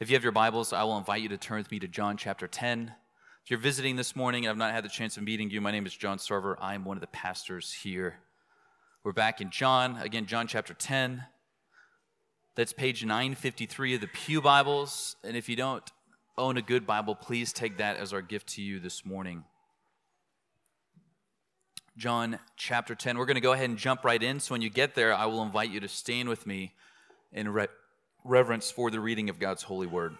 If you have your Bibles, I will invite you to turn with me to John chapter 10. If you're visiting this morning and I've not had the chance of meeting you, my name is John Sarver. I'm one of the pastors here. We're back in John, again, John chapter 10. That's page 953 of the Pew Bibles. And if you don't own a good Bible, please take that as our gift to you this morning. John chapter 10. We're going to go ahead and jump right in. So when you get there, I will invite you to stand with me in re- reverence for the reading of God's holy word.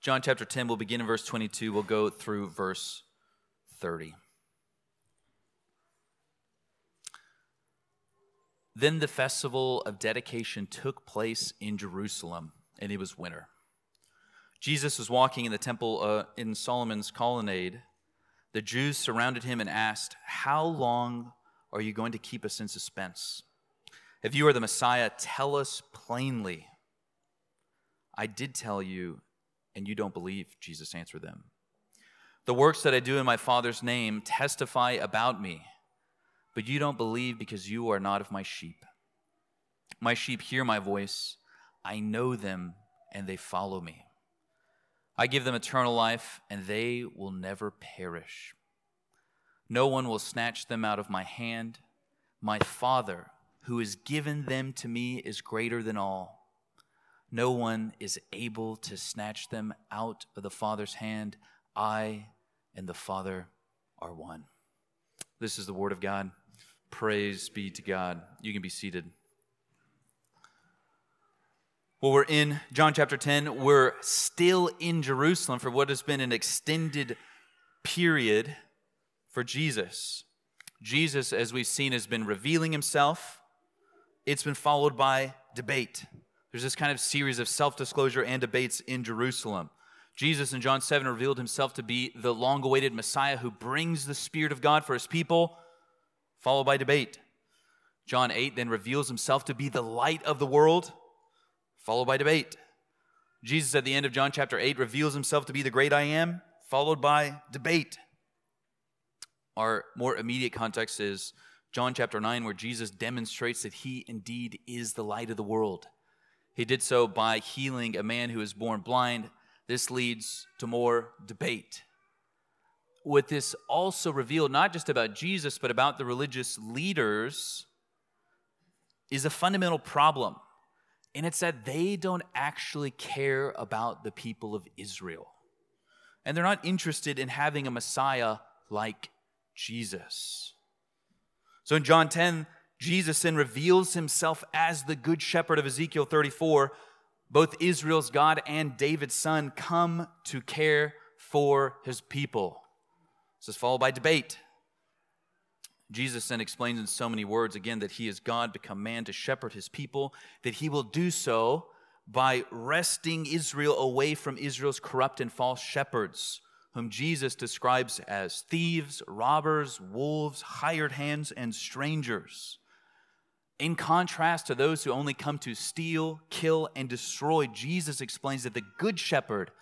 John chapter 10, we'll begin in verse 22. We'll go through verse 30. Then the festival of dedication took place in Jerusalem, and it was winter. Jesus was walking in the temple uh, in Solomon's colonnade. The Jews surrounded him and asked, How long are you going to keep us in suspense? If you are the Messiah, tell us plainly. I did tell you, and you don't believe, Jesus answered them. The works that I do in my Father's name testify about me, but you don't believe because you are not of my sheep. My sheep hear my voice, I know them, and they follow me. I give them eternal life, and they will never perish. No one will snatch them out of my hand. My Father, who has given them to me, is greater than all. No one is able to snatch them out of the Father's hand. I and the Father are one. This is the Word of God. Praise be to God. You can be seated. Well, we're in John chapter 10. We're still in Jerusalem for what has been an extended period for Jesus. Jesus, as we've seen, has been revealing himself. It's been followed by debate. There's this kind of series of self disclosure and debates in Jerusalem. Jesus in John 7 revealed himself to be the long awaited Messiah who brings the Spirit of God for his people, followed by debate. John 8 then reveals himself to be the light of the world, followed by debate. Jesus at the end of John chapter 8 reveals himself to be the great I am, followed by debate. Our more immediate context is John chapter 9, where Jesus demonstrates that he indeed is the light of the world. He did so by healing a man who was born blind. This leads to more debate. What this also revealed, not just about Jesus, but about the religious leaders, is a fundamental problem. And it's that they don't actually care about the people of Israel. And they're not interested in having a Messiah like Jesus. So in John 10, Jesus then reveals himself as the good shepherd of Ezekiel 34. Both Israel's God and David's son come to care for his people. This is followed by debate. Jesus then explains in so many words again that he is God become man to shepherd his people, that he will do so by wresting Israel away from Israel's corrupt and false shepherds whom Jesus describes as thieves, robbers, wolves, hired hands, and strangers. In contrast to those who only come to steal, kill, and destroy, Jesus explains that the good shepherd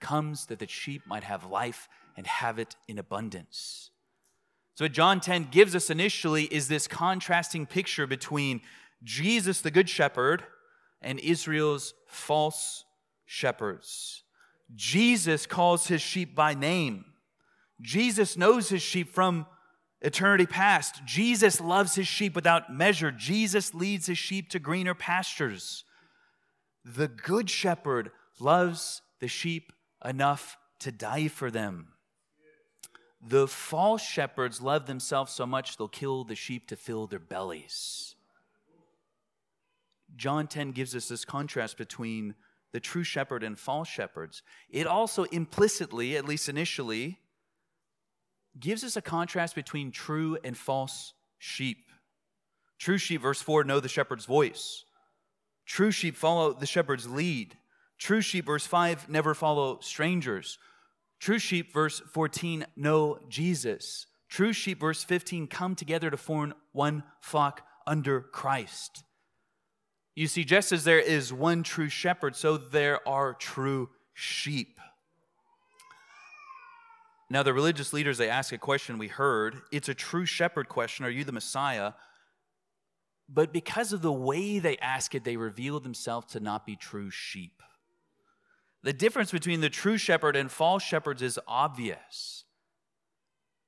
comes that the sheep might have life and have it in abundance. So, what John 10 gives us initially is this contrasting picture between Jesus, the good shepherd, and Israel's false shepherds. Jesus calls his sheep by name. Jesus knows his sheep from eternity past. Jesus loves his sheep without measure. Jesus leads his sheep to greener pastures. The good shepherd loves the sheep enough to die for them. The false shepherds love themselves so much they'll kill the sheep to fill their bellies. John 10 gives us this contrast between the true shepherd and false shepherds. It also implicitly, at least initially, gives us a contrast between true and false sheep. True sheep, verse 4, know the shepherd's voice. True sheep follow the shepherd's lead. True sheep, verse 5, never follow strangers. True sheep, verse 14, know Jesus. True sheep, verse 15, come together to form one flock under Christ. You see, just as there is one true shepherd, so there are true sheep. Now, the religious leaders, they ask a question we heard. It's a true shepherd question Are you the Messiah? but because of the way they ask it, they reveal themselves to not be true sheep. The difference between the true shepherd and false shepherds is obvious.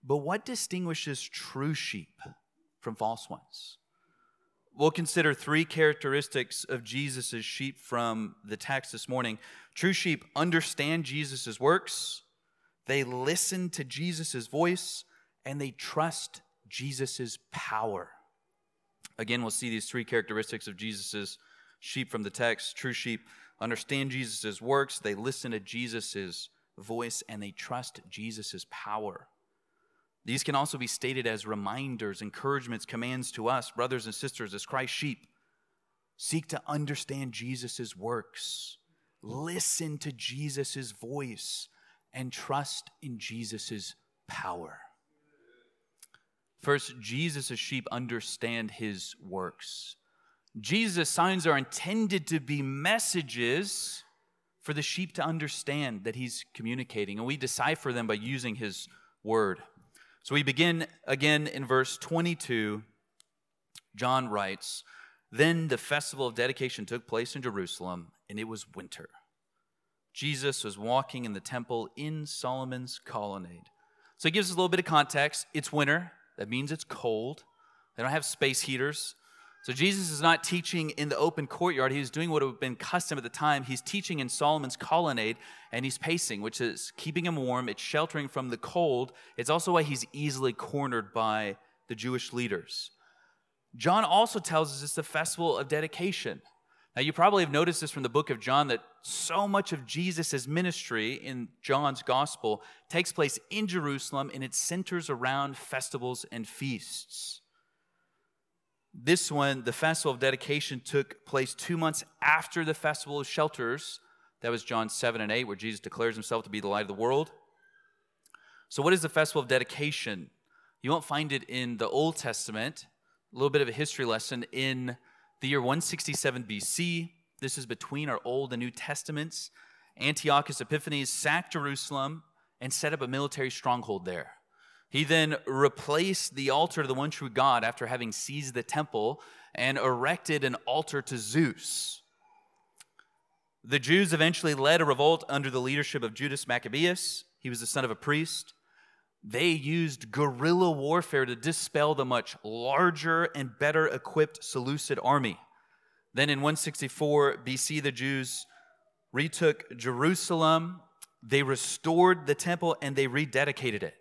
But what distinguishes true sheep from false ones? We'll consider three characteristics of Jesus' sheep from the text this morning. True sheep understand Jesus' works, they listen to Jesus' voice, and they trust Jesus' power. Again, we'll see these three characteristics of Jesus' sheep from the text. True sheep understand Jesus' works, they listen to Jesus' voice, and they trust Jesus' power. These can also be stated as reminders, encouragements, commands to us, brothers and sisters, as Christ's sheep. Seek to understand Jesus' works, listen to Jesus' voice, and trust in Jesus' power. First, Jesus' sheep understand his works. Jesus' signs are intended to be messages for the sheep to understand that he's communicating, and we decipher them by using his word. So we begin again in verse 22. John writes, Then the festival of dedication took place in Jerusalem, and it was winter. Jesus was walking in the temple in Solomon's colonnade. So he gives us a little bit of context. It's winter. That means it's cold. They don't have space heaters. So Jesus is not teaching in the open courtyard. He's doing what would have been custom at the time. He's teaching in Solomon's colonnade and he's pacing, which is keeping him warm. It's sheltering from the cold. It's also why he's easily cornered by the Jewish leaders. John also tells us it's the festival of dedication. Now, you probably have noticed this from the book of John that so much of Jesus' ministry in John's gospel takes place in Jerusalem and it centers around festivals and feasts. This one, the festival of dedication, took place two months after the festival of shelters. That was John 7 and 8, where Jesus declares himself to be the light of the world. So, what is the festival of dedication? You won't find it in the Old Testament. A little bit of a history lesson in the year 167 BC. This is between our Old and New Testaments. Antiochus Epiphanes sacked Jerusalem and set up a military stronghold there. He then replaced the altar to the one true God after having seized the temple and erected an altar to Zeus. The Jews eventually led a revolt under the leadership of Judas Maccabeus. He was the son of a priest. They used guerrilla warfare to dispel the much larger and better equipped Seleucid army. Then in 164 BC, the Jews retook Jerusalem, they restored the temple, and they rededicated it.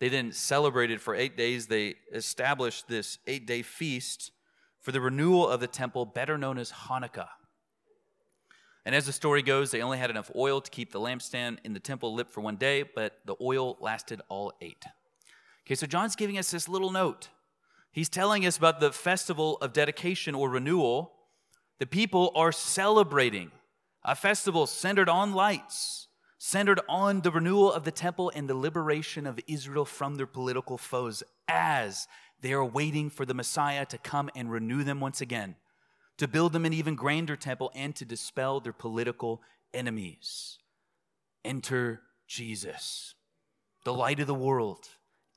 They then celebrated for eight days. They established this eight day feast for the renewal of the temple, better known as Hanukkah. And as the story goes, they only had enough oil to keep the lampstand in the temple lit for one day, but the oil lasted all eight. Okay, so John's giving us this little note. He's telling us about the festival of dedication or renewal. The people are celebrating a festival centered on lights, centered on the renewal of the temple and the liberation of Israel from their political foes as they are waiting for the Messiah to come and renew them once again to build them an even grander temple, and to dispel their political enemies. Enter Jesus, the light of the world,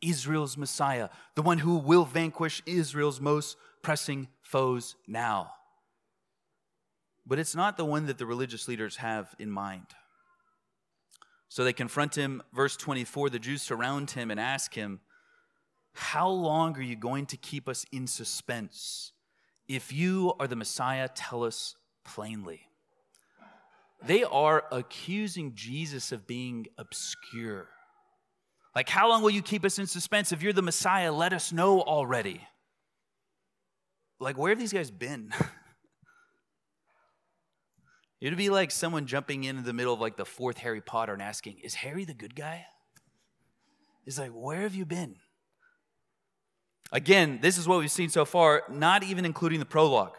Israel's Messiah, the one who will vanquish Israel's most pressing foes now. But it's not the one that the religious leaders have in mind. So they confront him. Verse 24 the Jews surround him and ask him, How long are you going to keep us in suspense? If you are the Messiah, tell us plainly. They are accusing Jesus of being obscure. Like, how long will you keep us in suspense? If you're the Messiah, let us know already. Like, where have these guys been? It'd be like someone jumping into the middle of like the fourth Harry Potter and asking, Is Harry the good guy? It's like, Where have you been? Again, this is what we've seen so far, not even including the prologue.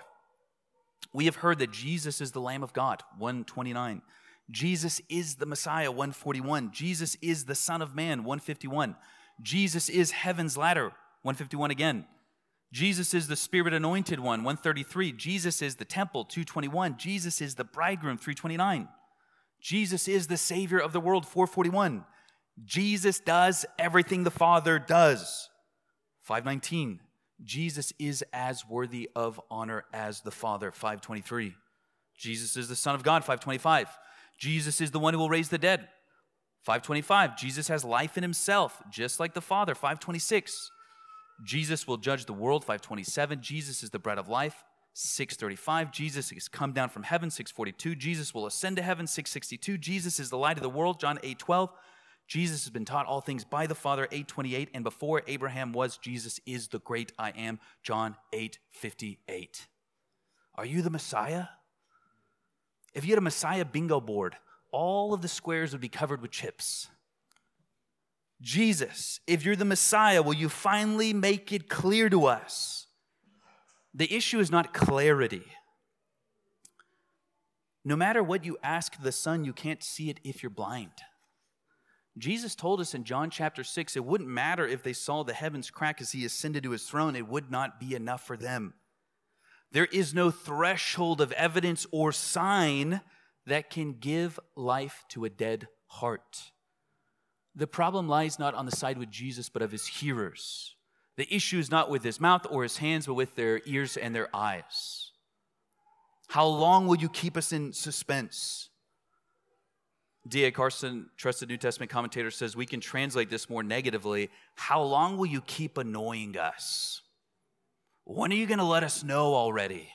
We have heard that Jesus is the Lamb of God, 129. Jesus is the Messiah, 141. Jesus is the Son of Man, 151. Jesus is heaven's ladder, 151 again. Jesus is the Spirit anointed one, 133. Jesus is the temple, 221. Jesus is the bridegroom, 329. Jesus is the Savior of the world, 441. Jesus does everything the Father does, 519. Jesus is as worthy of honor as the Father, 523. Jesus is the Son of God, 525. Jesus is the one who will raise the dead, 525. Jesus has life in himself, just like the Father, 526. Jesus will judge the world, 527. Jesus is the bread of life, 635. Jesus has come down from heaven, 642. Jesus will ascend to heaven, 662. Jesus is the light of the world, John 8 12. Jesus has been taught all things by the Father, 828. And before Abraham was, Jesus is the great I am, John 8 58. Are you the Messiah? If you had a Messiah bingo board, all of the squares would be covered with chips. Jesus, if you're the Messiah, will you finally make it clear to us? The issue is not clarity. No matter what you ask the Son, you can't see it if you're blind. Jesus told us in John chapter 6 it wouldn't matter if they saw the heavens crack as he ascended to his throne, it would not be enough for them. There is no threshold of evidence or sign that can give life to a dead heart. The problem lies not on the side with Jesus, but of his hearers. The issue is not with his mouth or his hands, but with their ears and their eyes. How long will you keep us in suspense? D.A. Carson, trusted New Testament commentator, says we can translate this more negatively. How long will you keep annoying us? When are you going to let us know already?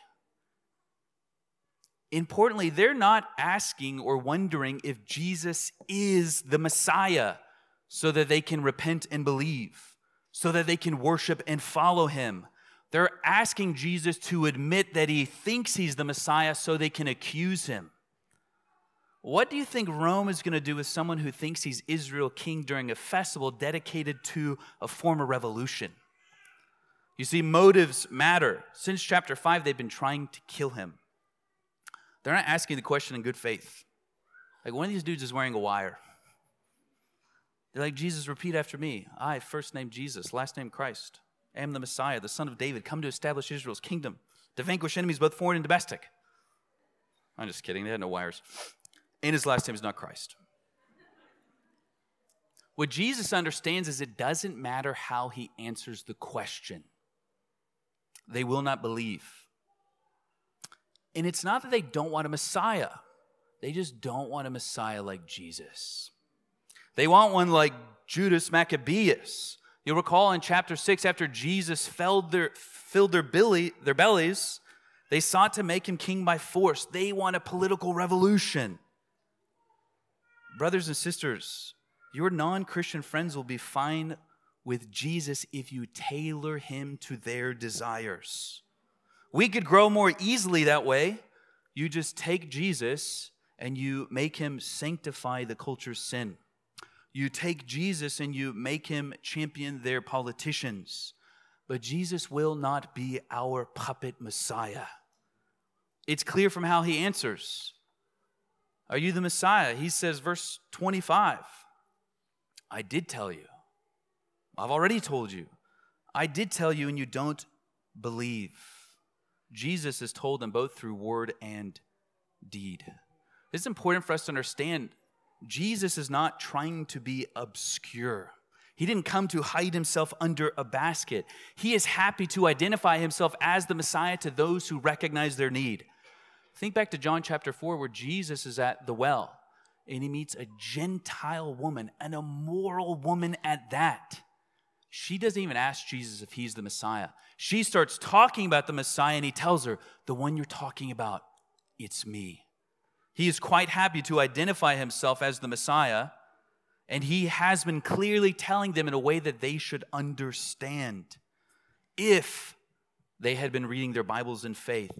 Importantly, they're not asking or wondering if Jesus is the Messiah so that they can repent and believe, so that they can worship and follow him. They're asking Jesus to admit that he thinks he's the Messiah so they can accuse him. What do you think Rome is going to do with someone who thinks he's Israel king during a festival dedicated to a former revolution? You see, motives matter. Since chapter 5, they've been trying to kill him. They're not asking the question in good faith. Like, one of these dudes is wearing a wire. They're like, Jesus, repeat after me. I, first name Jesus, last name Christ, am the Messiah, the Son of David, come to establish Israel's kingdom, to vanquish enemies both foreign and domestic. I'm just kidding. They had no wires. And his last name is not Christ. What Jesus understands is it doesn't matter how he answers the question, they will not believe. And it's not that they don't want a Messiah, they just don't want a Messiah like Jesus. They want one like Judas Maccabeus. You'll recall in chapter 6, after Jesus filled their, filled their, their bellies, they sought to make him king by force. They want a political revolution. Brothers and sisters, your non Christian friends will be fine with Jesus if you tailor him to their desires. We could grow more easily that way. You just take Jesus and you make him sanctify the culture's sin. You take Jesus and you make him champion their politicians. But Jesus will not be our puppet Messiah. It's clear from how he answers. Are you the Messiah? He says, verse 25, I did tell you. I've already told you. I did tell you, and you don't believe. Jesus has told them both through word and deed. It's important for us to understand Jesus is not trying to be obscure. He didn't come to hide himself under a basket. He is happy to identify himself as the Messiah to those who recognize their need. Think back to John chapter 4, where Jesus is at the well and he meets a Gentile woman, an immoral woman at that. She doesn't even ask Jesus if he's the Messiah. She starts talking about the Messiah, and he tells her, The one you're talking about, it's me. He is quite happy to identify himself as the Messiah, and he has been clearly telling them in a way that they should understand. If they had been reading their Bibles in faith,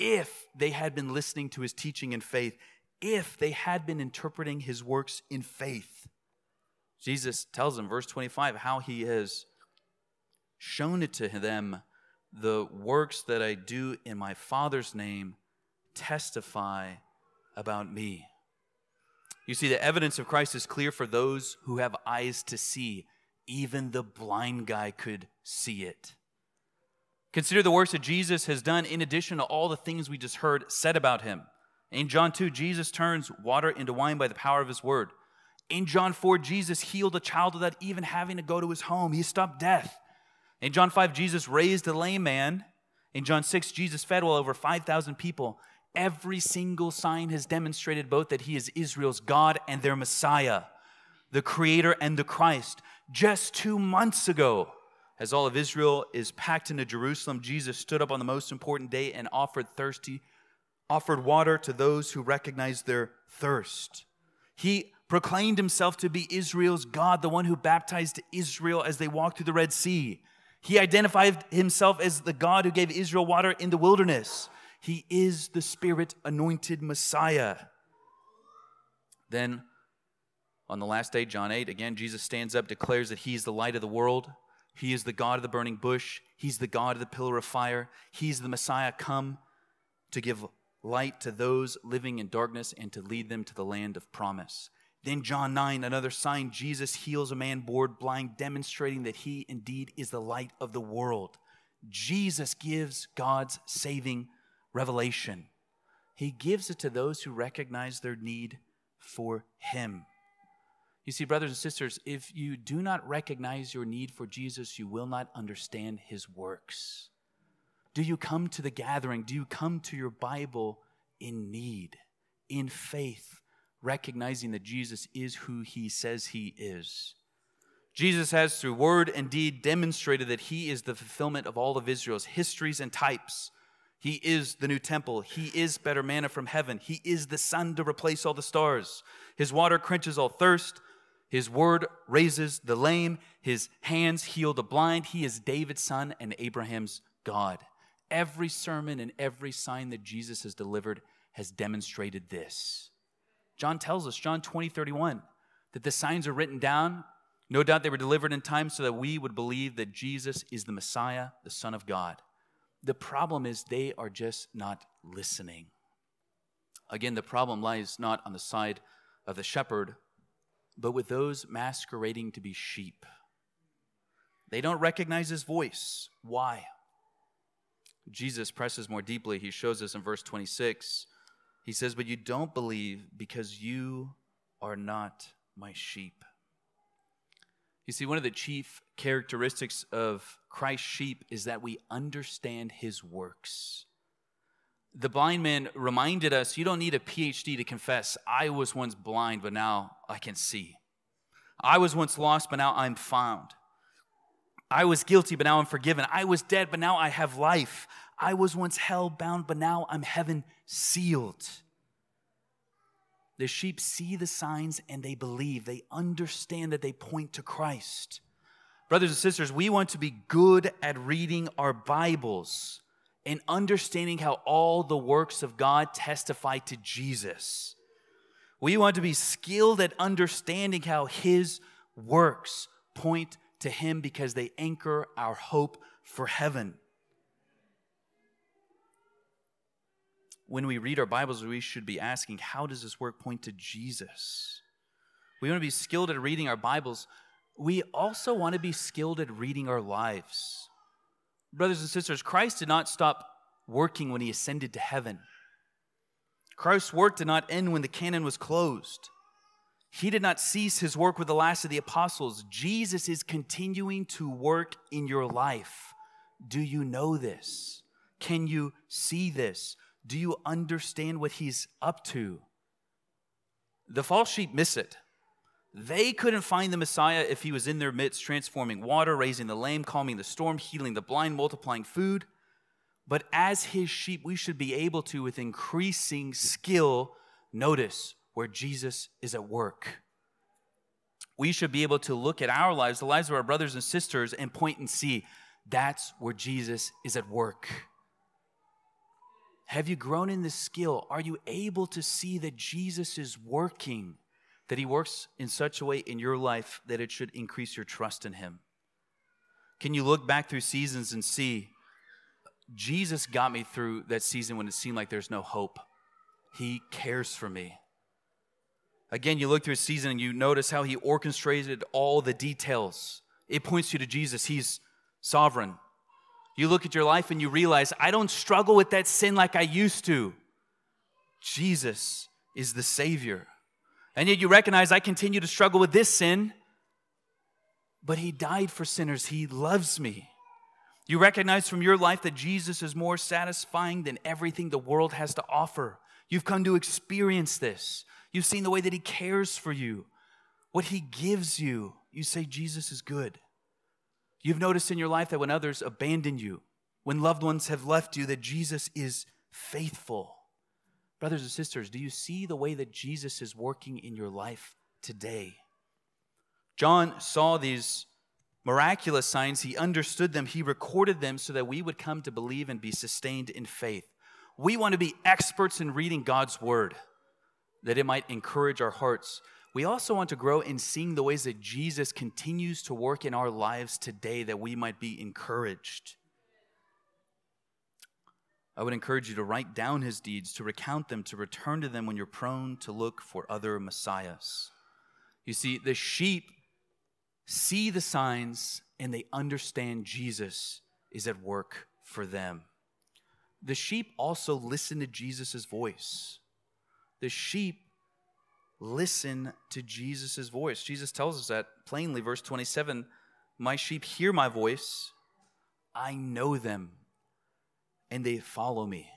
if they had been listening to his teaching in faith, if they had been interpreting his works in faith. Jesus tells them, verse 25, how he has shown it to them the works that I do in my Father's name testify about me. You see, the evidence of Christ is clear for those who have eyes to see. Even the blind guy could see it. Consider the works that Jesus has done in addition to all the things we just heard said about him. In John 2, Jesus turns water into wine by the power of his word. In John 4, Jesus healed a child without even having to go to his home. He stopped death. In John 5, Jesus raised a lame man. In John 6, Jesus fed well over 5,000 people. Every single sign has demonstrated both that he is Israel's God and their Messiah, the Creator and the Christ. Just two months ago, as all of Israel is packed into Jerusalem, Jesus stood up on the most important day and offered thirsty, offered water to those who recognized their thirst. He proclaimed himself to be Israel's God, the one who baptized Israel as they walked through the Red Sea. He identified himself as the God who gave Israel water in the wilderness. He is the Spirit anointed Messiah. Then, on the last day, John 8, again, Jesus stands up, declares that He's the light of the world. He is the God of the burning bush. He's the God of the pillar of fire. He's the Messiah come to give light to those living in darkness and to lead them to the land of promise. Then, John 9, another sign Jesus heals a man born blind, demonstrating that he indeed is the light of the world. Jesus gives God's saving revelation. He gives it to those who recognize their need for Him. You see, brothers and sisters, if you do not recognize your need for Jesus, you will not understand His works. Do you come to the gathering? Do you come to your Bible in need, in faith, recognizing that Jesus is who He says He is? Jesus has, through word and deed, demonstrated that He is the fulfillment of all of Israel's histories and types he is the new temple. He is better manna from heaven. He is the sun to replace all the stars. His water quenches all thirst. His word raises the lame. His hands heal the blind. He is David's son and Abraham's God. Every sermon and every sign that Jesus has delivered has demonstrated this. John tells us, John 20, 31, that the signs are written down. No doubt they were delivered in time so that we would believe that Jesus is the Messiah, the Son of God. The problem is they are just not listening. Again, the problem lies not on the side of the shepherd, but with those masquerading to be sheep. They don't recognize his voice. Why? Jesus presses more deeply. He shows us in verse 26. He says, But you don't believe because you are not my sheep. You see, one of the chief characteristics of Christ's sheep is that we understand his works. The blind man reminded us you don't need a PhD to confess, I was once blind, but now I can see. I was once lost, but now I'm found. I was guilty, but now I'm forgiven. I was dead, but now I have life. I was once hell bound, but now I'm heaven sealed. The sheep see the signs and they believe. They understand that they point to Christ. Brothers and sisters, we want to be good at reading our Bibles and understanding how all the works of God testify to Jesus. We want to be skilled at understanding how His works point to Him because they anchor our hope for heaven. When we read our Bibles, we should be asking, how does this work point to Jesus? We want to be skilled at reading our Bibles. We also want to be skilled at reading our lives. Brothers and sisters, Christ did not stop working when he ascended to heaven. Christ's work did not end when the canon was closed. He did not cease his work with the last of the apostles. Jesus is continuing to work in your life. Do you know this? Can you see this? Do you understand what he's up to? The false sheep miss it. They couldn't find the Messiah if he was in their midst, transforming water, raising the lame, calming the storm, healing the blind, multiplying food. But as his sheep, we should be able to, with increasing skill, notice where Jesus is at work. We should be able to look at our lives, the lives of our brothers and sisters, and point and see that's where Jesus is at work. Have you grown in this skill? Are you able to see that Jesus is working, that he works in such a way in your life that it should increase your trust in him? Can you look back through seasons and see Jesus got me through that season when it seemed like there's no hope? He cares for me. Again, you look through a season and you notice how he orchestrated all the details. It points you to Jesus. He's sovereign, you look at your life and you realize, I don't struggle with that sin like I used to. Jesus is the Savior. And yet you recognize I continue to struggle with this sin, but He died for sinners. He loves me. You recognize from your life that Jesus is more satisfying than everything the world has to offer. You've come to experience this. You've seen the way that He cares for you, what He gives you. You say, Jesus is good. You've noticed in your life that when others abandon you, when loved ones have left you, that Jesus is faithful. Brothers and sisters, do you see the way that Jesus is working in your life today? John saw these miraculous signs, he understood them, he recorded them so that we would come to believe and be sustained in faith. We want to be experts in reading God's word, that it might encourage our hearts. We also want to grow in seeing the ways that Jesus continues to work in our lives today, that we might be encouraged. I would encourage you to write down his deeds, to recount them, to return to them when you're prone to look for other messiahs. You see, the sheep see the signs and they understand Jesus is at work for them. The sheep also listen to Jesus' voice. The sheep listen to Jesus' voice. Jesus tells us that plainly, verse 27 My sheep hear my voice, I know them, and they follow me.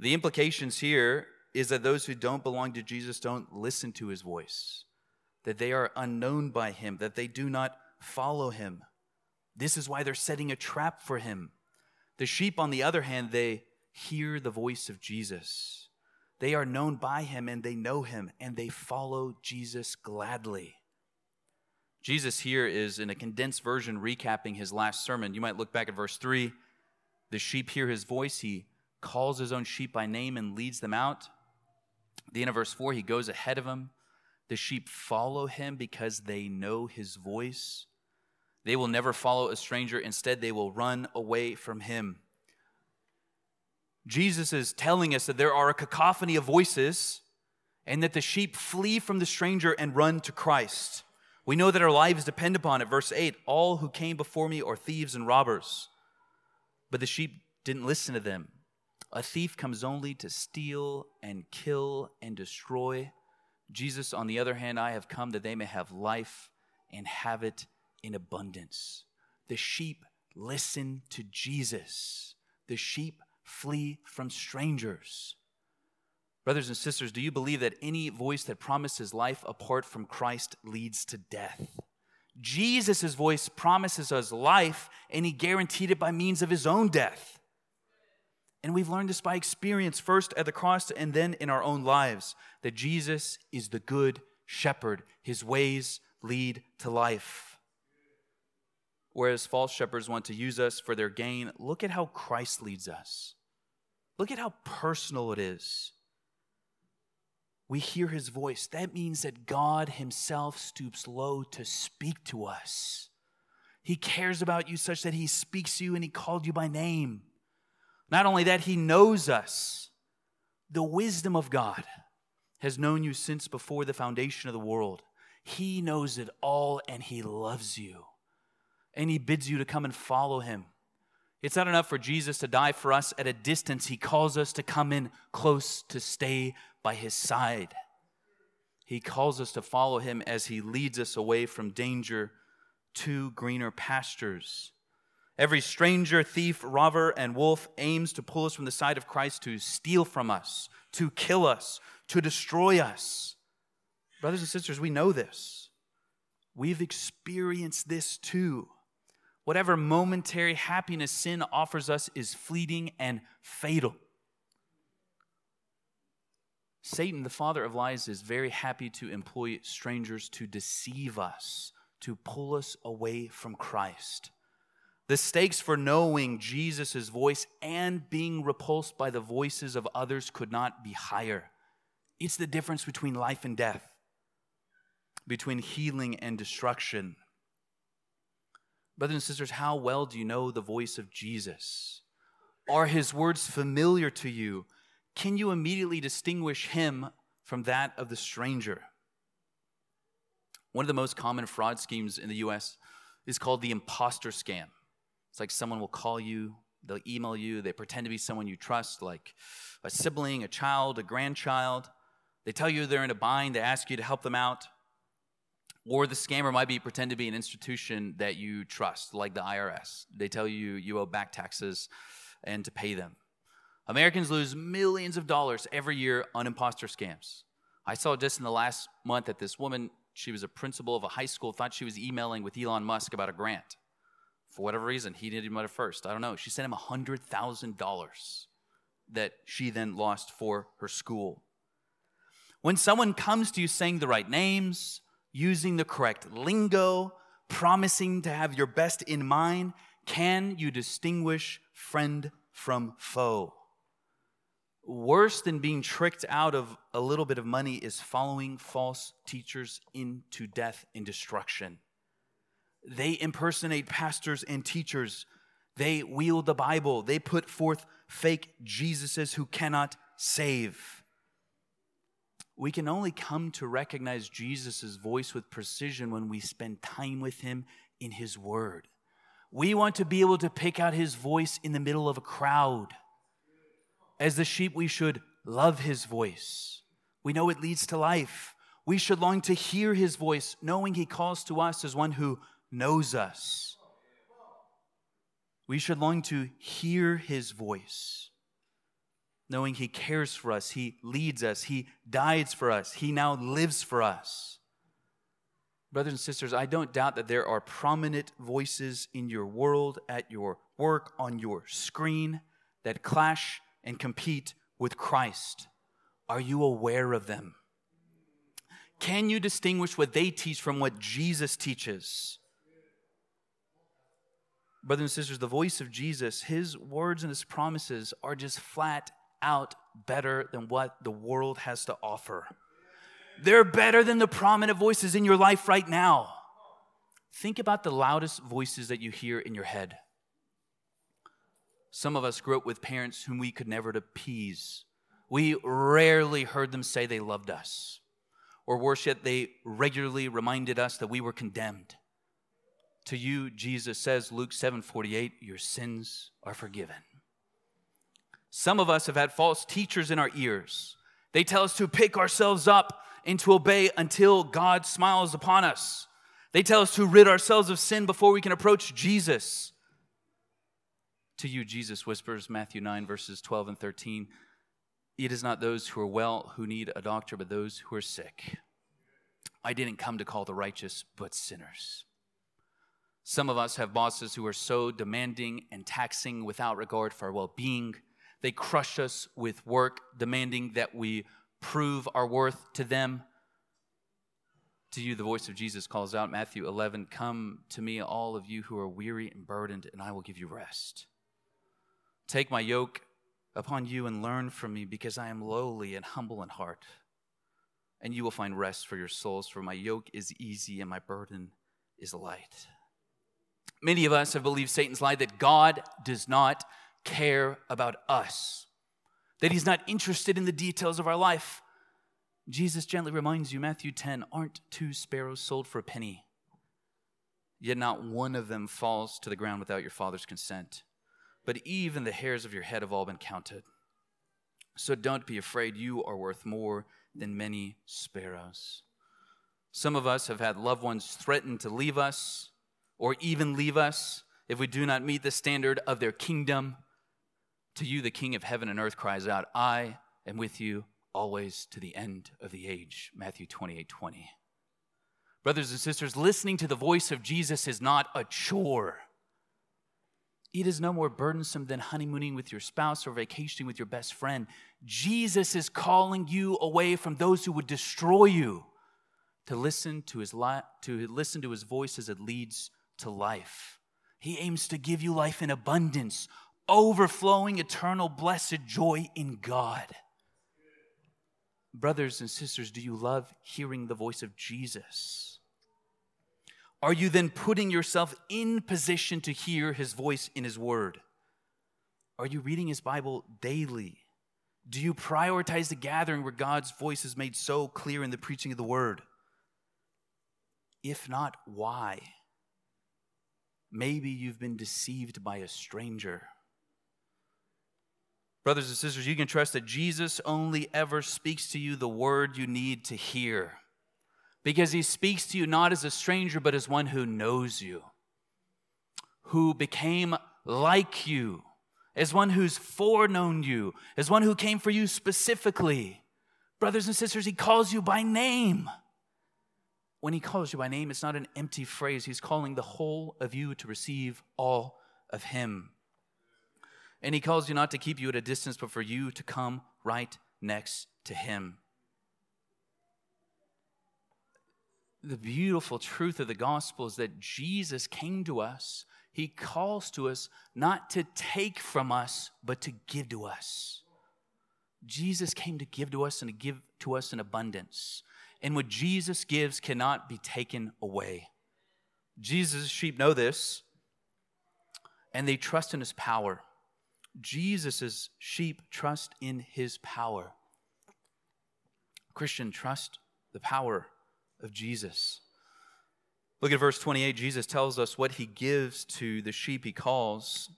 The implications here is that those who don't belong to Jesus don't listen to his voice that they are unknown by him, that they do not follow him. This is why they're setting a trap for him. The sheep, on the other hand, they hear the voice of Jesus. They are known by him and they know him and they follow Jesus gladly. Jesus here is in a condensed version recapping his last sermon. You might look back at verse 3. The sheep hear his voice. He calls his own sheep by name and leads them out. the end of verse 4, he goes ahead of them the sheep follow him because they know his voice. They will never follow a stranger. Instead, they will run away from him. Jesus is telling us that there are a cacophony of voices and that the sheep flee from the stranger and run to Christ. We know that our lives depend upon it. Verse 8 All who came before me are thieves and robbers, but the sheep didn't listen to them. A thief comes only to steal and kill and destroy. Jesus, on the other hand, I have come that they may have life and have it in abundance. The sheep listen to Jesus, the sheep flee from strangers. Brothers and sisters, do you believe that any voice that promises life apart from Christ leads to death? Jesus' voice promises us life, and he guaranteed it by means of his own death. And we've learned this by experience, first at the cross and then in our own lives, that Jesus is the good shepherd. His ways lead to life. Whereas false shepherds want to use us for their gain, look at how Christ leads us. Look at how personal it is. We hear his voice. That means that God himself stoops low to speak to us. He cares about you such that he speaks to you and he called you by name. Not only that, He knows us. The wisdom of God has known you since before the foundation of the world. He knows it all and He loves you. And He bids you to come and follow Him. It's not enough for Jesus to die for us at a distance. He calls us to come in close to stay by His side. He calls us to follow Him as He leads us away from danger to greener pastures. Every stranger, thief, robber, and wolf aims to pull us from the side of Christ to steal from us, to kill us, to destroy us. Brothers and sisters, we know this. We've experienced this too. Whatever momentary happiness sin offers us is fleeting and fatal. Satan, the father of lies, is very happy to employ strangers to deceive us, to pull us away from Christ. The stakes for knowing Jesus' voice and being repulsed by the voices of others could not be higher. It's the difference between life and death, between healing and destruction. Brothers and sisters, how well do you know the voice of Jesus? Are his words familiar to you? Can you immediately distinguish him from that of the stranger? One of the most common fraud schemes in the US is called the imposter scam. It's like someone will call you, they'll email you, they pretend to be someone you trust, like a sibling, a child, a grandchild. They tell you they're in a bind, they ask you to help them out. Or the scammer might be pretend to be an institution that you trust, like the IRS. They tell you you owe back taxes and to pay them. Americans lose millions of dollars every year on imposter scams. I saw just in the last month that this woman, she was a principal of a high school, thought she was emailing with Elon Musk about a grant. For whatever reason, he didn't even at first. I don't know. She sent him $100,000 that she then lost for her school. When someone comes to you saying the right names, using the correct lingo, promising to have your best in mind, can you distinguish friend from foe? Worse than being tricked out of a little bit of money is following false teachers into death and destruction. They impersonate pastors and teachers. They wield the Bible. They put forth fake Jesuses who cannot save. We can only come to recognize Jesus' voice with precision when we spend time with him in his word. We want to be able to pick out his voice in the middle of a crowd. As the sheep, we should love his voice. We know it leads to life. We should long to hear his voice, knowing he calls to us as one who knows us. We should long to hear his voice knowing He cares for us, He leads us, He dies for us, He now lives for us. Brothers and sisters, I don't doubt that there are prominent voices in your world, at your work, on your screen that clash and compete with Christ. Are you aware of them? Can you distinguish what they teach from what Jesus teaches? Brothers and sisters, the voice of Jesus, his words and his promises are just flat out better than what the world has to offer. They're better than the prominent voices in your life right now. Think about the loudest voices that you hear in your head. Some of us grew up with parents whom we could never appease. We rarely heard them say they loved us. Or worse yet, they regularly reminded us that we were condemned. To you, Jesus says, Luke 7 48, your sins are forgiven. Some of us have had false teachers in our ears. They tell us to pick ourselves up and to obey until God smiles upon us. They tell us to rid ourselves of sin before we can approach Jesus. To you, Jesus whispers, Matthew 9, verses 12 and 13 It is not those who are well who need a doctor, but those who are sick. I didn't come to call the righteous, but sinners. Some of us have bosses who are so demanding and taxing without regard for our well being they crush us with work, demanding that we prove our worth to them. To you, the voice of Jesus calls out, Matthew 11, Come to me, all of you who are weary and burdened, and I will give you rest. Take my yoke upon you and learn from me, because I am lowly and humble in heart. And you will find rest for your souls, for my yoke is easy and my burden is light. Many of us have believed Satan's lie that God does not care about us, that he's not interested in the details of our life. Jesus gently reminds you, Matthew 10, aren't two sparrows sold for a penny? Yet not one of them falls to the ground without your Father's consent. But even the hairs of your head have all been counted. So don't be afraid, you are worth more than many sparrows. Some of us have had loved ones threaten to leave us or even leave us if we do not meet the standard of their kingdom. To you, the King of heaven and earth cries out, I am with you always to the end of the age. Matthew 28 20. Brothers and sisters, listening to the voice of Jesus is not a chore. It is no more burdensome than honeymooning with your spouse or vacationing with your best friend. Jesus is calling you away from those who would destroy you to listen to his, li- to listen to his voice as it leads to life. He aims to give you life in abundance, overflowing eternal blessed joy in God. Brothers and sisters, do you love hearing the voice of Jesus? Are you then putting yourself in position to hear his voice in his word? Are you reading his Bible daily? Do you prioritize the gathering where God's voice is made so clear in the preaching of the word? If not, why? Maybe you've been deceived by a stranger. Brothers and sisters, you can trust that Jesus only ever speaks to you the word you need to hear. because he speaks to you not as a stranger, but as one who knows you, who became like you, as one who's foreknown you, as one who came for you specifically. Brothers and sisters, he calls you by name. When he calls you by name, it's not an empty phrase. He's calling the whole of you to receive all of him. And he calls you not to keep you at a distance, but for you to come right next to him. The beautiful truth of the gospel is that Jesus came to us. He calls to us not to take from us, but to give to us. Jesus came to give to us and to give to us in abundance. And what Jesus gives cannot be taken away. Jesus' sheep know this, and they trust in his power. Jesus' sheep trust in his power. Christian, trust the power of Jesus. Look at verse 28. Jesus tells us what he gives to the sheep he calls.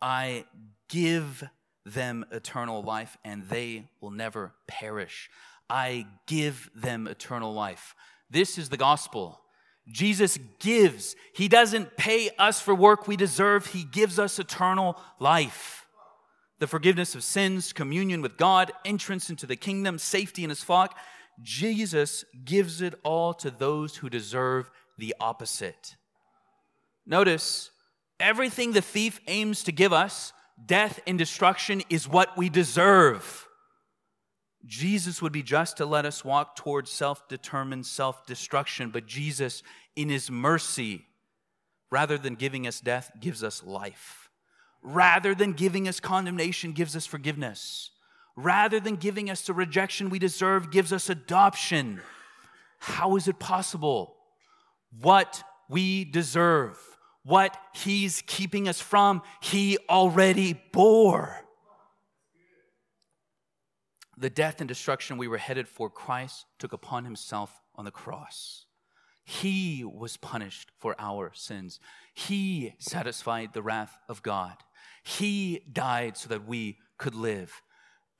I give them eternal life, and they will never perish. I give them eternal life. This is the gospel. Jesus gives. He doesn't pay us for work we deserve, He gives us eternal life. The forgiveness of sins, communion with God, entrance into the kingdom, safety in His flock. Jesus gives it all to those who deserve the opposite. Notice, everything the thief aims to give us, death and destruction, is what we deserve. Jesus would be just to let us walk towards self determined self destruction, but Jesus, in his mercy, rather than giving us death, gives us life. Rather than giving us condemnation, gives us forgiveness. Rather than giving us the rejection we deserve, gives us adoption. How is it possible? What we deserve, what he's keeping us from, he already bore the death and destruction we were headed for, Christ took upon himself on the cross. He was punished for our sins. He satisfied the wrath of God. He died so that we could live.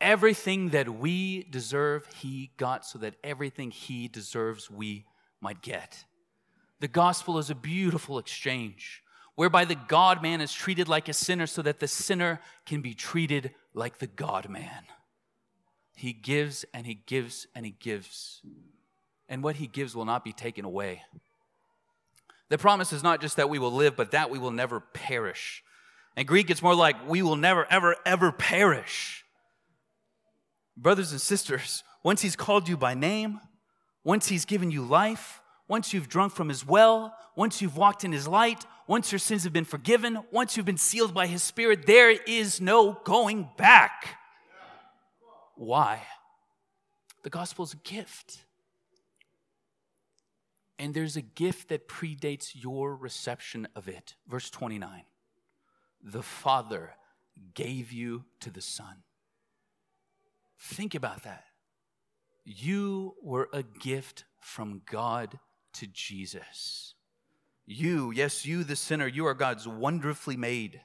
Everything that we deserve, He got so that everything He deserves, we might get. The gospel is a beautiful exchange whereby the God man is treated like a sinner so that the sinner can be treated like the God man. He gives and he gives and he gives. And what he gives will not be taken away. The promise is not just that we will live, but that we will never perish. In Greek, it's more like we will never, ever, ever perish. Brothers and sisters, once he's called you by name, once he's given you life, once you've drunk from his well, once you've walked in his light, once your sins have been forgiven, once you've been sealed by his spirit, there is no going back. Why? The gospel is a gift. And there's a gift that predates your reception of it. Verse 29 The Father gave you to the Son. Think about that. You were a gift from God to Jesus. You, yes, you, the sinner, you are God's wonderfully made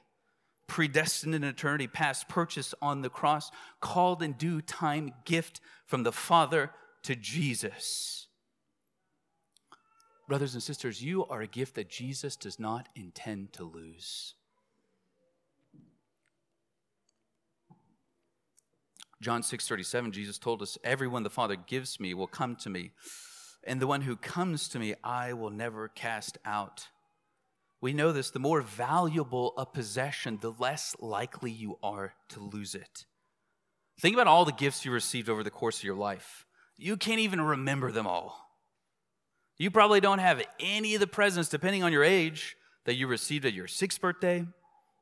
predestined in eternity past, purchased on the cross, called in due time, gift from the Father to Jesus. Brothers and sisters, you are a gift that Jesus does not intend to lose. John 6:37 Jesus told us everyone the Father gives me will come to me and the one who comes to me I will never cast out. We know this the more valuable a possession, the less likely you are to lose it. Think about all the gifts you received over the course of your life. You can't even remember them all. You probably don't have any of the presents, depending on your age, that you received at your sixth birthday,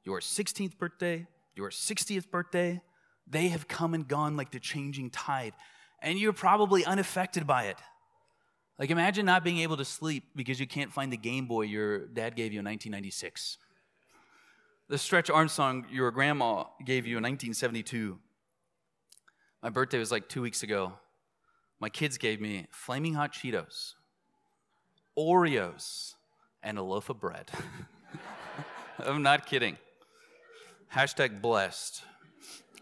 your 16th birthday, your 60th birthday. They have come and gone like the changing tide, and you're probably unaffected by it. Like, imagine not being able to sleep because you can't find the Game Boy your dad gave you in 1996. The Stretch Armstrong your grandma gave you in 1972. My birthday was like two weeks ago. My kids gave me flaming hot Cheetos, Oreos, and a loaf of bread. I'm not kidding. Hashtag blessed.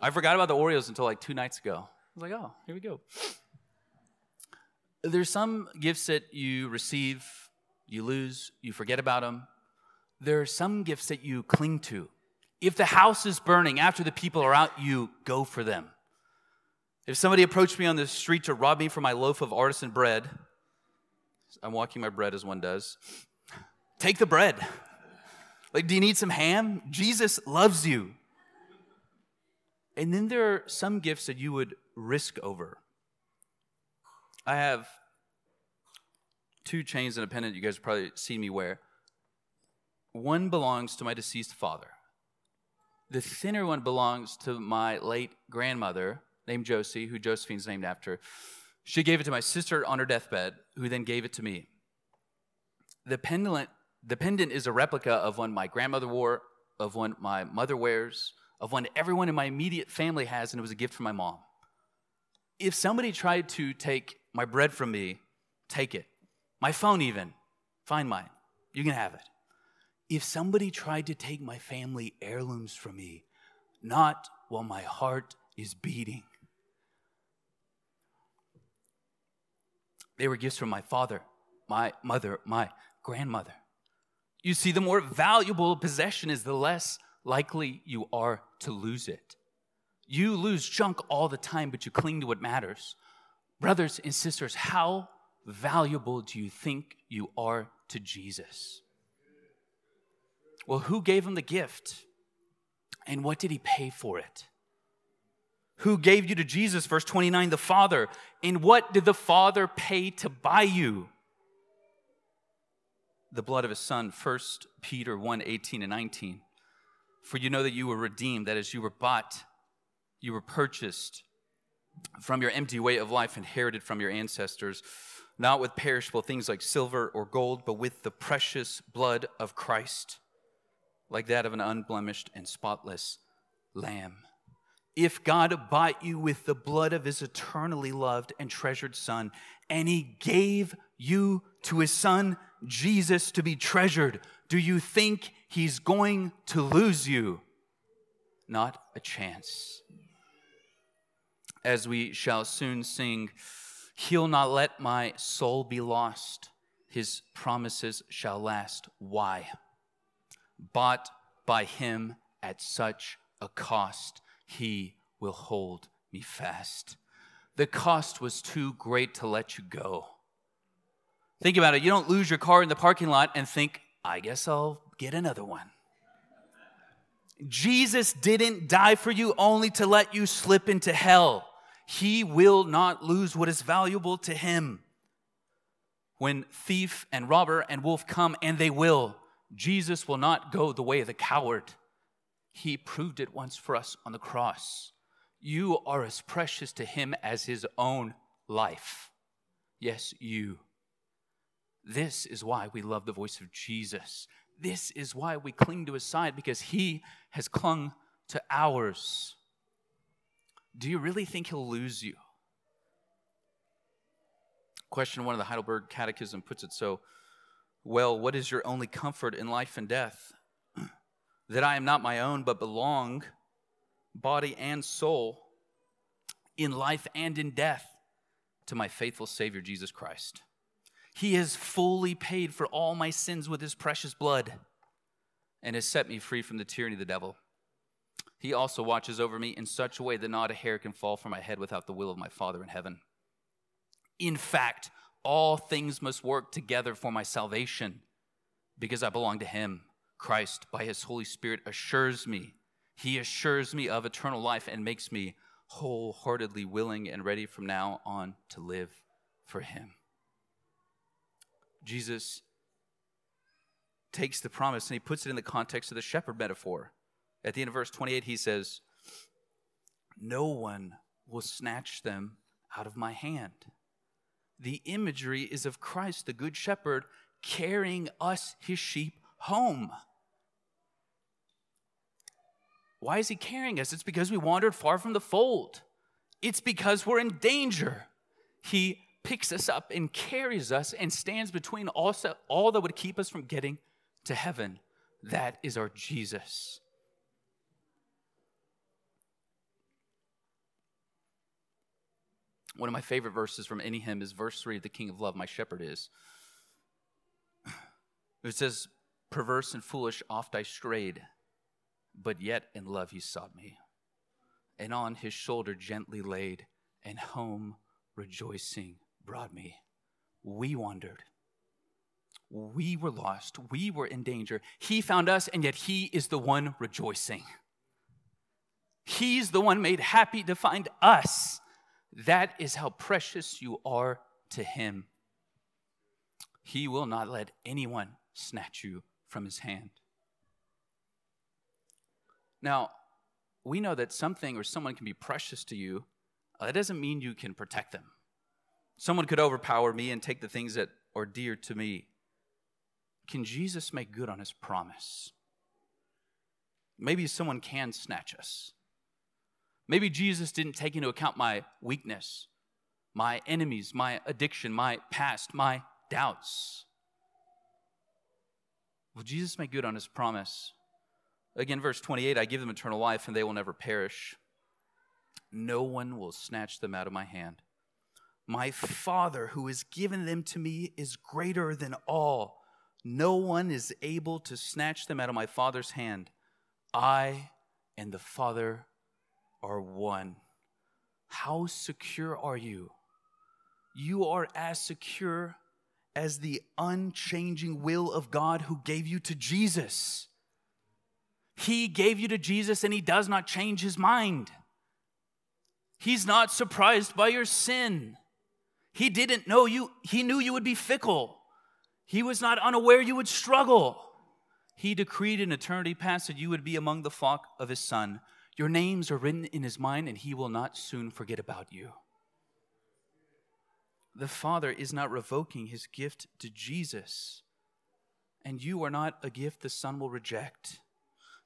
I forgot about the Oreos until like two nights ago. I was like, oh, here we go. There's some gifts that you receive, you lose, you forget about them. There are some gifts that you cling to. If the house is burning after the people are out, you go for them. If somebody approached me on the street to rob me for my loaf of artisan bread, I'm walking my bread as one does, take the bread. Like, do you need some ham? Jesus loves you. And then there are some gifts that you would risk over. I have two chains and a pendant you guys have probably seen me wear. One belongs to my deceased father. The thinner one belongs to my late grandmother, named Josie, who Josephine's named after. She gave it to my sister on her deathbed, who then gave it to me. The pendant, the pendant is a replica of one my grandmother wore, of one my mother wears, of one everyone in my immediate family has, and it was a gift from my mom. If somebody tried to take my bread from me, take it. My phone, even, find mine. You can have it. If somebody tried to take my family heirlooms from me, not while my heart is beating, they were gifts from my father, my mother, my grandmother. You see, the more valuable a possession is, the less likely you are to lose it. You lose junk all the time, but you cling to what matters. Brothers and sisters, how valuable do you think you are to Jesus? Well, who gave him the gift? And what did he pay for it? Who gave you to Jesus? Verse 29, the Father. And what did the Father pay to buy you? The blood of his Son, 1 Peter 1 18 and 19. For you know that you were redeemed, that is, you were bought, you were purchased from your empty way of life inherited from your ancestors, not with perishable things like silver or gold, but with the precious blood of Christ like that of an unblemished and spotless lamb. If God bought you with the blood of his eternally loved and treasured Son, and he gave you to his Son, Jesus, to be treasured, do you think he's going to lose you? Not a chance. As we shall soon sing, He'll not let my soul be lost. His promises shall last. Why? bought by him at such a cost, he will hold me fast. The cost was too great to let you go. Think about it. You don't lose your car in the parking lot and think, I guess I'll get another one. Jesus didn't die for you only to let you slip into hell. He will not lose what is valuable to him. When thief and robber and wolf come, and they will, Jesus will not go the way of the coward. He proved it once for us on the cross. You are as precious to him as his own life. Yes, you. This is why we love the voice of Jesus. This is why we cling to his side because he has clung to ours. Do you really think he'll lose you? Question one of the Heidelberg Catechism puts it so well, what is your only comfort in life and death? that I am not my own, but belong, body and soul, in life and in death, to my faithful Savior, Jesus Christ. He has fully paid for all my sins with his precious blood and has set me free from the tyranny of the devil. He also watches over me in such a way that not a hair can fall from my head without the will of my Father in heaven. In fact, all things must work together for my salvation because I belong to Him. Christ, by His Holy Spirit, assures me. He assures me of eternal life and makes me wholeheartedly willing and ready from now on to live for Him. Jesus takes the promise and he puts it in the context of the shepherd metaphor. At the end of verse 28, he says, No one will snatch them out of my hand the imagery is of Christ, the Good Shepherd, carrying us, his sheep, home. Why is he carrying us? It's because we wandered far from the fold. It's because we're in danger. He picks us up and carries us and stands between all, all that would keep us from getting to heaven. That is our Jesus. One of my favorite verses from any hymn is verse 3 of The King of Love, my shepherd is. It says, Perverse and foolish oft I strayed, but yet in love he sought me, and on his shoulder gently laid, and home rejoicing brought me. We wandered. We were lost. We were in danger. He found us, and yet He is the one rejoicing. He's the one made happy to find us. That is how precious you are to Him. He will not let anyone snatch you from His hand. Now, we know that something or someone can be precious to you. Uh, that doesn't mean you can protect them. Someone could overpower me and take the things that are dear to me. Can Jesus make good on his promise? Maybe someone can snatch us. Maybe Jesus didn't take into account my weakness, my enemies, my addiction, my past, my doubts. Will Jesus make good on his promise? Again, verse 28 I give them eternal life, and they will never perish. No one will snatch them out of my hand. My Father, who has given them to me, is greater than all. No one is able to snatch them out of my Father's hand. I and the Father are one. How secure are you? You are as secure as the unchanging will of God who gave you to Jesus. He gave you to Jesus and he does not change his mind. He's not surprised by your sin. He didn't know you, he knew you would be fickle. He was not unaware you would struggle. He decreed in eternity past that you would be among the flock of his son. Your names are written in his mind, and he will not soon forget about you. The Father is not revoking his gift to Jesus, and you are not a gift the Son will reject.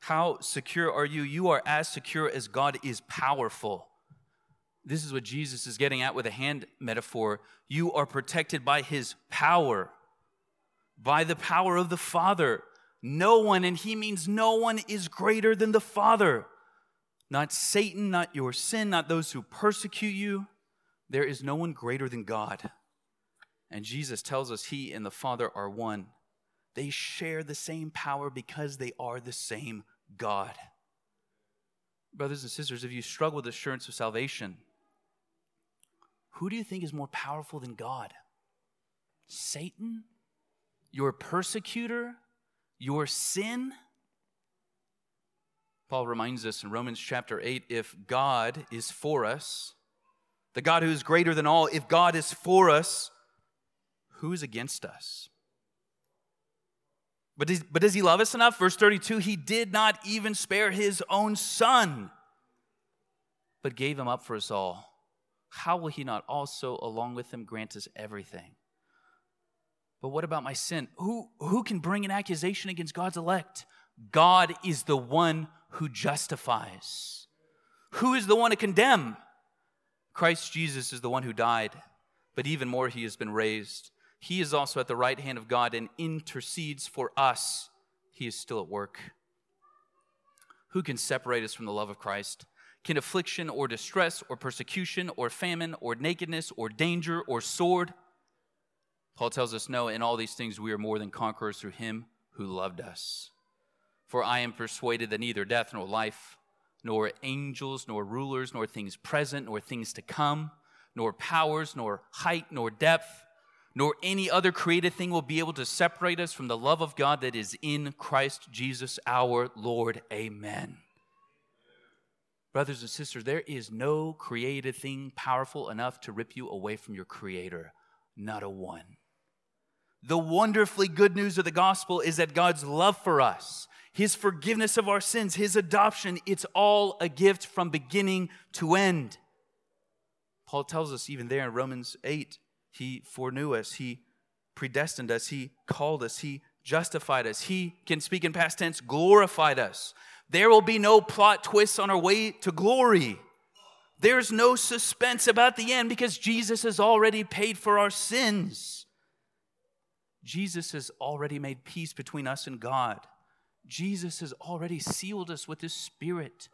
How secure are you? You are as secure as God is powerful. This is what Jesus is getting at with a hand metaphor. You are protected by his power by the power of the Father. No one, and he means no one, is greater than the Father. Not Satan, not your sin, not those who persecute you. There is no one greater than God. And Jesus tells us he and the Father are one. They share the same power because they are the same God. Brothers and sisters, if you struggle with assurance of salvation, who do you think is more powerful than God? Satan your persecutor, your sin? Paul reminds us in Romans chapter 8 if God is for us, the God who is greater than all, if God is for us, who is against us? But does, but does he love us enough? Verse 32 He did not even spare his own son, but gave him up for us all. How will he not also, along with him, grant us everything? But what about my sin? Who, who can bring an accusation against God's elect? God is the one who justifies. Who is the one to condemn? Christ Jesus is the one who died, but even more, he has been raised. He is also at the right hand of God and intercedes for us. He is still at work. Who can separate us from the love of Christ? Can affliction or distress or persecution or famine or nakedness or danger or sword? Paul tells us, No, in all these things we are more than conquerors through him who loved us. For I am persuaded that neither death nor life, nor angels, nor rulers, nor things present, nor things to come, nor powers, nor height, nor depth, nor any other created thing will be able to separate us from the love of God that is in Christ Jesus our Lord. Amen. Brothers and sisters, there is no created thing powerful enough to rip you away from your Creator, not a one. The wonderfully good news of the gospel is that God's love for us, his forgiveness of our sins, his adoption, it's all a gift from beginning to end. Paul tells us even there in Romans 8, he foreknew us, he predestined us, he called us, he justified us, he can speak in past tense, glorified us. There will be no plot twists on our way to glory. There's no suspense about the end because Jesus has already paid for our sins. Jesus has already made peace between us and God. Jesus has already sealed us with his spirit.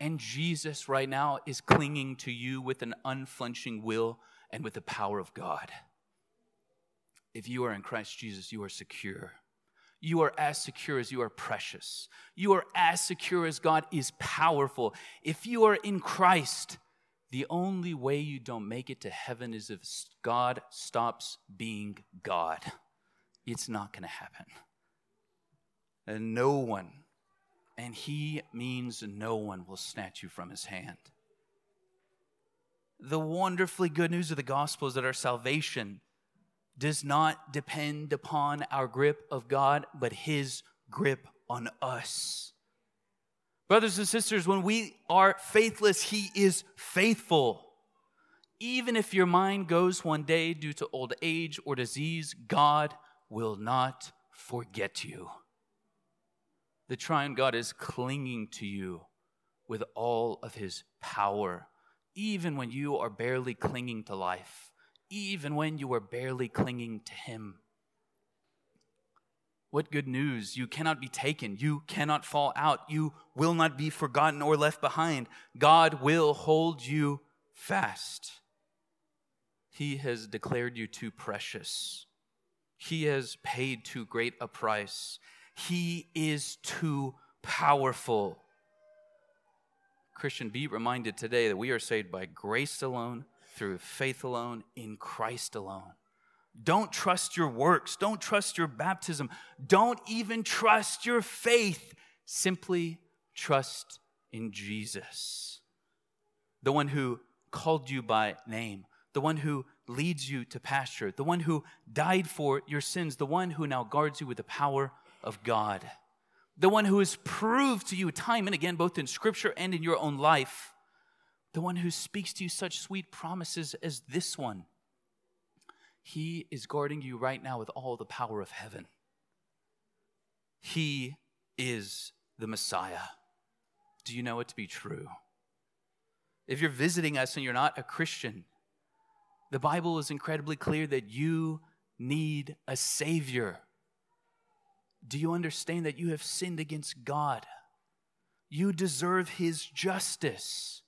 And Jesus right now is clinging to you with an unflinching will and with the power of God. If you are in Christ Jesus, you are secure. You are as secure as you are precious. You are as secure as God is powerful. If you are in Christ, the only way you don't make it to heaven is if God stops being God. It's not going to happen. And no one, and He means no one, will snatch you from His hand. The wonderfully good news of the gospel is that our salvation does not depend upon our grip of God, but His grip on us. Brothers and sisters, when we are faithless, He is faithful. Even if your mind goes one day due to old age or disease, God will not forget you. The triune God is clinging to you with all of His power, even when you are barely clinging to life even when you are barely clinging to Him. What good news! You cannot be taken. You cannot fall out. You will not be forgotten or left behind. God will hold you fast. He has declared you too precious. He has paid too great a price. He is too powerful. Christian, be reminded today that we are saved by grace alone through faith alone, in Christ alone. Don't trust your works. Don't trust your baptism. Don't even trust your faith. Simply trust in Jesus, the one who called you by name, the one who leads you to pasture, the one who died for your sins, the one who now guards you with the power of God, the one who has proved to you time and again, both in Scripture and in your own life, the one who speaks to you such sweet promises as this one. He is guarding you right now with all the power of heaven. He is the Messiah. Do you know it to be true? If you're visiting us and you're not a Christian, the Bible is incredibly clear that you need a Savior. Do you understand that you have sinned against God? You deserve His justice.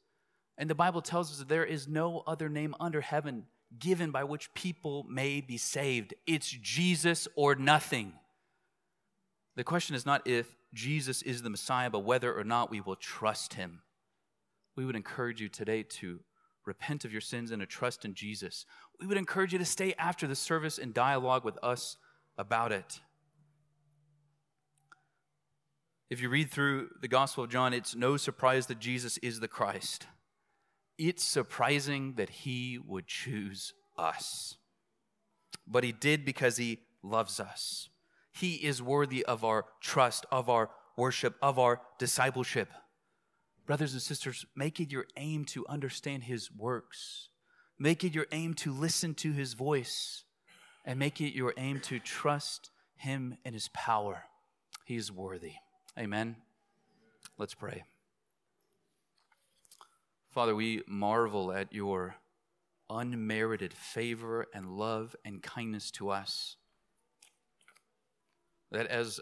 And the Bible tells us that there is no other name under heaven given by which people may be saved. It's Jesus or nothing. The question is not if Jesus is the Messiah, but whether or not we will trust him. We would encourage you today to repent of your sins and a trust in Jesus. We would encourage you to stay after the service and dialogue with us about it. If you read through the Gospel of John, it's no surprise that Jesus is the Christ it's surprising that he would choose us. But he did because he loves us. He is worthy of our trust, of our worship, of our discipleship. Brothers and sisters, make it your aim to understand his works. Make it your aim to listen to his voice. And make it your aim to trust him and his power. He is worthy. Amen. Let's pray. Father, we marvel at your unmerited favor and love and kindness to us. That as